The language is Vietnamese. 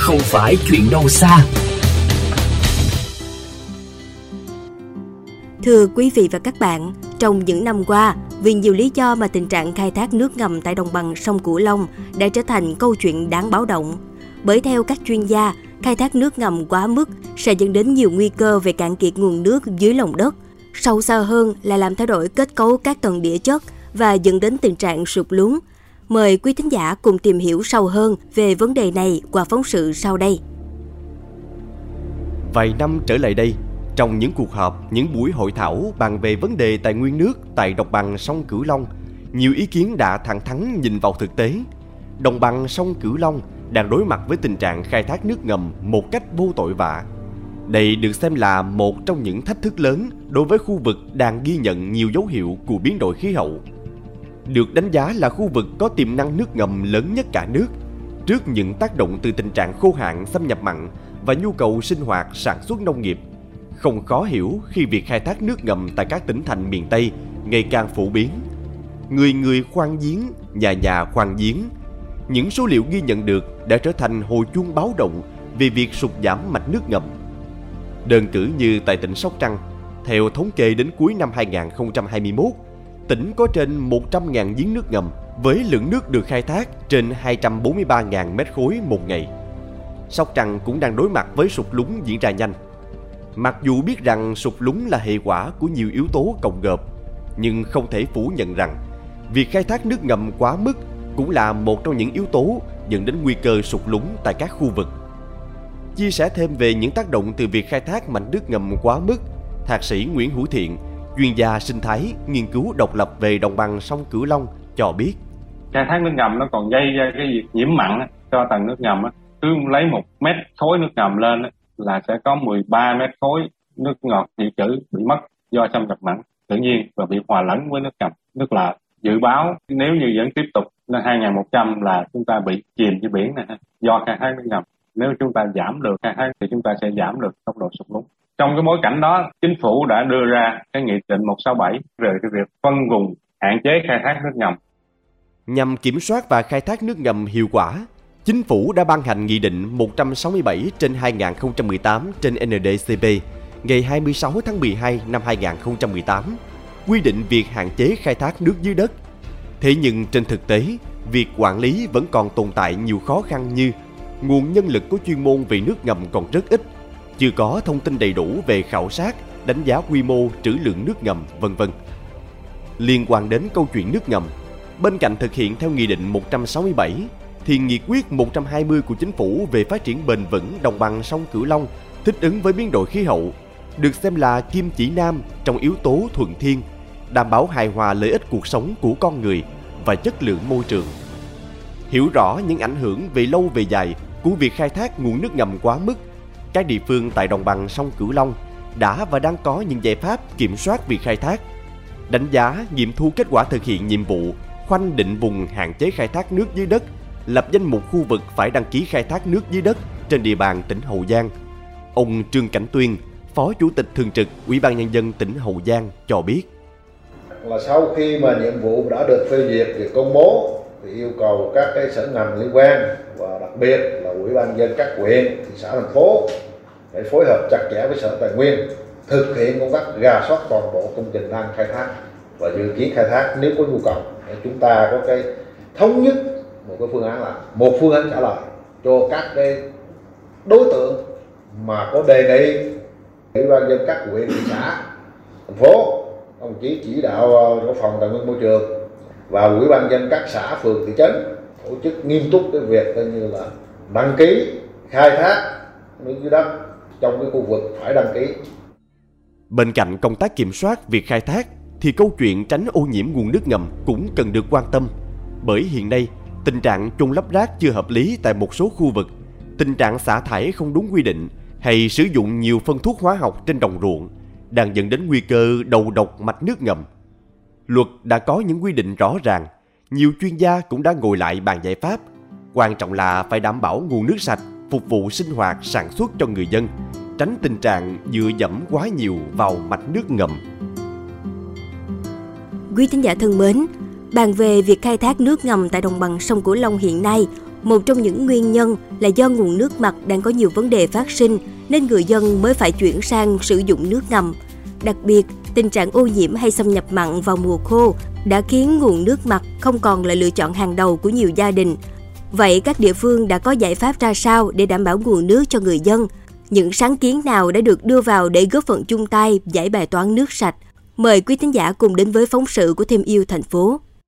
không phải chuyện đâu xa. Thưa quý vị và các bạn, trong những năm qua, vì nhiều lý do mà tình trạng khai thác nước ngầm tại đồng bằng sông Cửu Long đã trở thành câu chuyện đáng báo động. Bởi theo các chuyên gia, khai thác nước ngầm quá mức sẽ dẫn đến nhiều nguy cơ về cạn kiệt nguồn nước dưới lòng đất. Sâu xa hơn là làm thay đổi kết cấu các tầng địa chất và dẫn đến tình trạng sụt lún. Mời quý thính giả cùng tìm hiểu sâu hơn về vấn đề này qua phóng sự sau đây. Vài năm trở lại đây, trong những cuộc họp, những buổi hội thảo bàn về vấn đề tài nguyên nước tại đồng bằng sông Cửu Long, nhiều ý kiến đã thẳng thắn nhìn vào thực tế. Đồng bằng sông Cửu Long đang đối mặt với tình trạng khai thác nước ngầm một cách vô tội vạ. Đây được xem là một trong những thách thức lớn đối với khu vực đang ghi nhận nhiều dấu hiệu của biến đổi khí hậu. Được đánh giá là khu vực có tiềm năng nước ngầm lớn nhất cả nước, trước những tác động từ tình trạng khô hạn xâm nhập mặn và nhu cầu sinh hoạt sản xuất nông nghiệp. Không khó hiểu khi việc khai thác nước ngầm tại các tỉnh thành miền Tây ngày càng phổ biến. Người người khoan giếng, nhà nhà khoan giếng những số liệu ghi nhận được đã trở thành hồi chuông báo động về việc sụt giảm mạch nước ngầm. Đơn cử như tại tỉnh Sóc Trăng, theo thống kê đến cuối năm 2021, tỉnh có trên 100.000 giếng nước ngầm với lượng nước được khai thác trên 243.000 mét khối một ngày. Sóc Trăng cũng đang đối mặt với sụt lún diễn ra nhanh. Mặc dù biết rằng sụt lún là hệ quả của nhiều yếu tố cộng gộp, nhưng không thể phủ nhận rằng việc khai thác nước ngầm quá mức cũng là một trong những yếu tố dẫn đến nguy cơ sụt lún tại các khu vực. Chia sẻ thêm về những tác động từ việc khai thác mảnh nước ngầm quá mức, Thạc sĩ Nguyễn Hữu Thiện, chuyên gia sinh thái, nghiên cứu độc lập về đồng bằng sông Cửu Long cho biết. Khai thác nước ngầm nó còn gây ra cái việc nhiễm mặn cho tầng nước ngầm. Cứ lấy một mét khối nước ngầm lên là sẽ có 13 mét khối nước ngọt dự trữ bị mất do xâm nhập mặn tự nhiên và bị hòa lẫn với nước ngầm, nước lợ. Dự báo nếu như vẫn tiếp tục năm 2100 là chúng ta bị chìm dưới biển này do khai thác nước ngầm nếu chúng ta giảm được khai thác thì chúng ta sẽ giảm được tốc độ sụt lún. Trong cái bối cảnh đó chính phủ đã đưa ra cái nghị định 167 về cái việc phân vùng hạn chế khai thác nước ngầm. Nhằm kiểm soát và khai thác nước ngầm hiệu quả Chính phủ đã ban hành Nghị định 167 trên 2018 trên NDCP ngày 26 tháng 12 năm 2018 quy định việc hạn chế khai thác nước dưới đất. Thế nhưng trên thực tế, việc quản lý vẫn còn tồn tại nhiều khó khăn như nguồn nhân lực có chuyên môn về nước ngầm còn rất ít, chưa có thông tin đầy đủ về khảo sát, đánh giá quy mô trữ lượng nước ngầm, vân vân. Liên quan đến câu chuyện nước ngầm, bên cạnh thực hiện theo Nghị định 167, thì Nghị quyết 120 của Chính phủ về phát triển bền vững đồng bằng sông Cửu Long thích ứng với biến đổi khí hậu, được xem là kim chỉ nam trong yếu tố thuận thiên đảm bảo hài hòa lợi ích cuộc sống của con người và chất lượng môi trường. Hiểu rõ những ảnh hưởng về lâu về dài của việc khai thác nguồn nước ngầm quá mức, các địa phương tại đồng bằng sông Cửu Long đã và đang có những giải pháp kiểm soát việc khai thác, đánh giá nghiệm thu kết quả thực hiện nhiệm vụ khoanh định vùng hạn chế khai thác nước dưới đất, lập danh mục khu vực phải đăng ký khai thác nước dưới đất trên địa bàn tỉnh Hậu Giang. Ông Trương Cảnh Tuyên, Phó Chủ tịch Thường trực Ủy ban Nhân dân tỉnh Hậu Giang cho biết là sau khi mà nhiệm vụ đã được phê duyệt thì công bố thì yêu cầu các cái sở ngành liên quan và đặc biệt ủy ban dân các huyện, thị xã thành phố để phối hợp chặt chẽ với sở tài nguyên thực hiện công tác gà soát toàn bộ công trình đang khai thác và dự kiến khai thác nếu có nhu cầu. Để chúng ta có cái thống nhất một cái phương án là một phương án trả lời cho các cái đối tượng mà có đề nghị ủy ban dân các huyện, thị xã, thành phố. Đồng chí chỉ đạo ờ, của phòng tài nguyên môi trường và ủy ban dân các xã, phường, thị trấn tổ chức nghiêm túc cái việc coi như là đăng ký khai thác miếng dưới đất trong cái khu vực phải đăng ký. Bên cạnh công tác kiểm soát việc khai thác thì câu chuyện tránh ô nhiễm nguồn nước ngầm cũng cần được quan tâm. Bởi hiện nay, tình trạng chôn lấp rác chưa hợp lý tại một số khu vực, tình trạng xả thải không đúng quy định hay sử dụng nhiều phân thuốc hóa học trên đồng ruộng đang dẫn đến nguy cơ đầu độc mạch nước ngầm. Luật đã có những quy định rõ ràng, nhiều chuyên gia cũng đã ngồi lại bàn giải pháp. Quan trọng là phải đảm bảo nguồn nước sạch phục vụ sinh hoạt sản xuất cho người dân, tránh tình trạng dựa dẫm quá nhiều vào mạch nước ngầm. Quý thính giả thân mến, bàn về việc khai thác nước ngầm tại đồng bằng sông Cửu Long hiện nay, Một trong những nguyên nhân là do nguồn nước mặt đang có nhiều vấn đề phát sinh nên người dân mới phải chuyển sang sử dụng nước ngầm. Đặc biệt, tình trạng ô nhiễm hay xâm nhập mặn vào mùa khô đã khiến nguồn nước mặt không còn là lựa chọn hàng đầu của nhiều gia đình. Vậy các địa phương đã có giải pháp ra sao để đảm bảo nguồn nước cho người dân? Những sáng kiến nào đã được đưa vào để góp phần chung tay, giải bài toán nước sạch? Mời quý thính giả cùng đến với phóng sự của Thêm Yêu Thành phố.